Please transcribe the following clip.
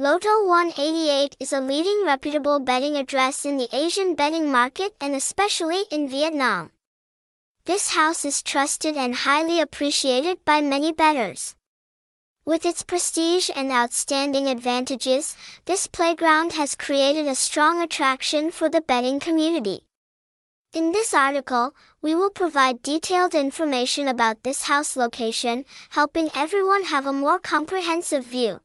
Loto 188 is a leading reputable betting address in the Asian betting market and especially in Vietnam. This house is trusted and highly appreciated by many bettors. With its prestige and outstanding advantages, this playground has created a strong attraction for the betting community. In this article, we will provide detailed information about this house location, helping everyone have a more comprehensive view.